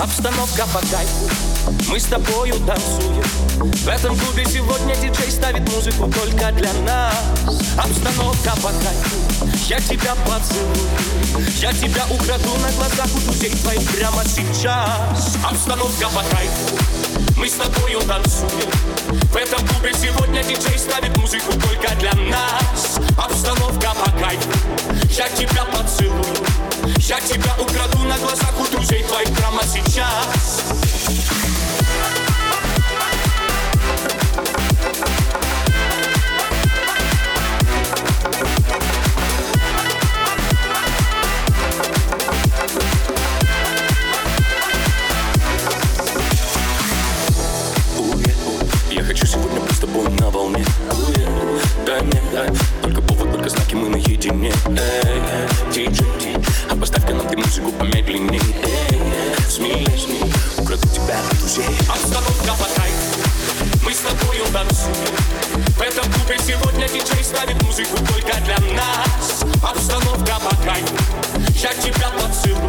Обстановка по кайфу Мы с тобою танцуем. В этом клубе сегодня диджей ставит музыку только для нас. Обстановка по кайфу Я тебя поцелую. Я тебя украду на глазах у друзей твоих прямо сейчас. Обстановка по кайфу Мы с тобою танцуем. В этом клубе сегодня диджей ставит музыку только для нас. Обстановка по кайфу Я тебя поцелую. Я тебя украду Уе, Я хочу сегодня быть с на волне. Дай мне, дай Только повод, только знаки, мы наедине. Эй, диджей, а поставь-ка нам ты музыку помедленней. Эй, смеись, украду тебя от друзей Обстановка по кайфу Мы с тобою танцуем. В этом клубе сегодня диджей ставит музыку только для нас. Обстановка по кайфу Я тебя поцелую.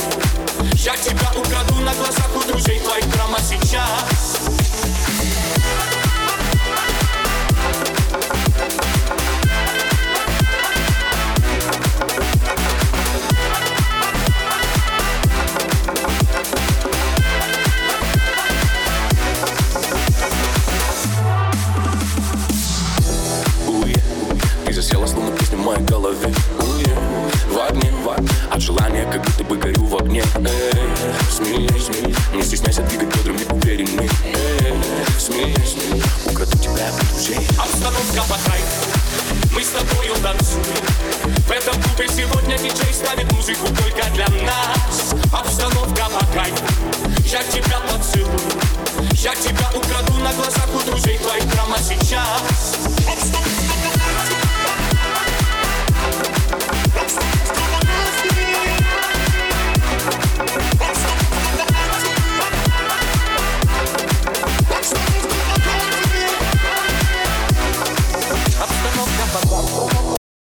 Я тебя украду на глазах у друзей твоих прямо сейчас моей голове. В огне, в огне. От желания, как будто бы горю в огне. Эй, смеясь, смеясь Не стесняйся двигать бедрами уверенней Эй, смеясь, смеясь Украду тебя от друзей. Обстановка по кайфу Мы с тобою танцуем. В этом клубе сегодня диджей ставит музыку только для нас. Обстановка по кайфу Я тебя поцелую. Я тебя украду на глазах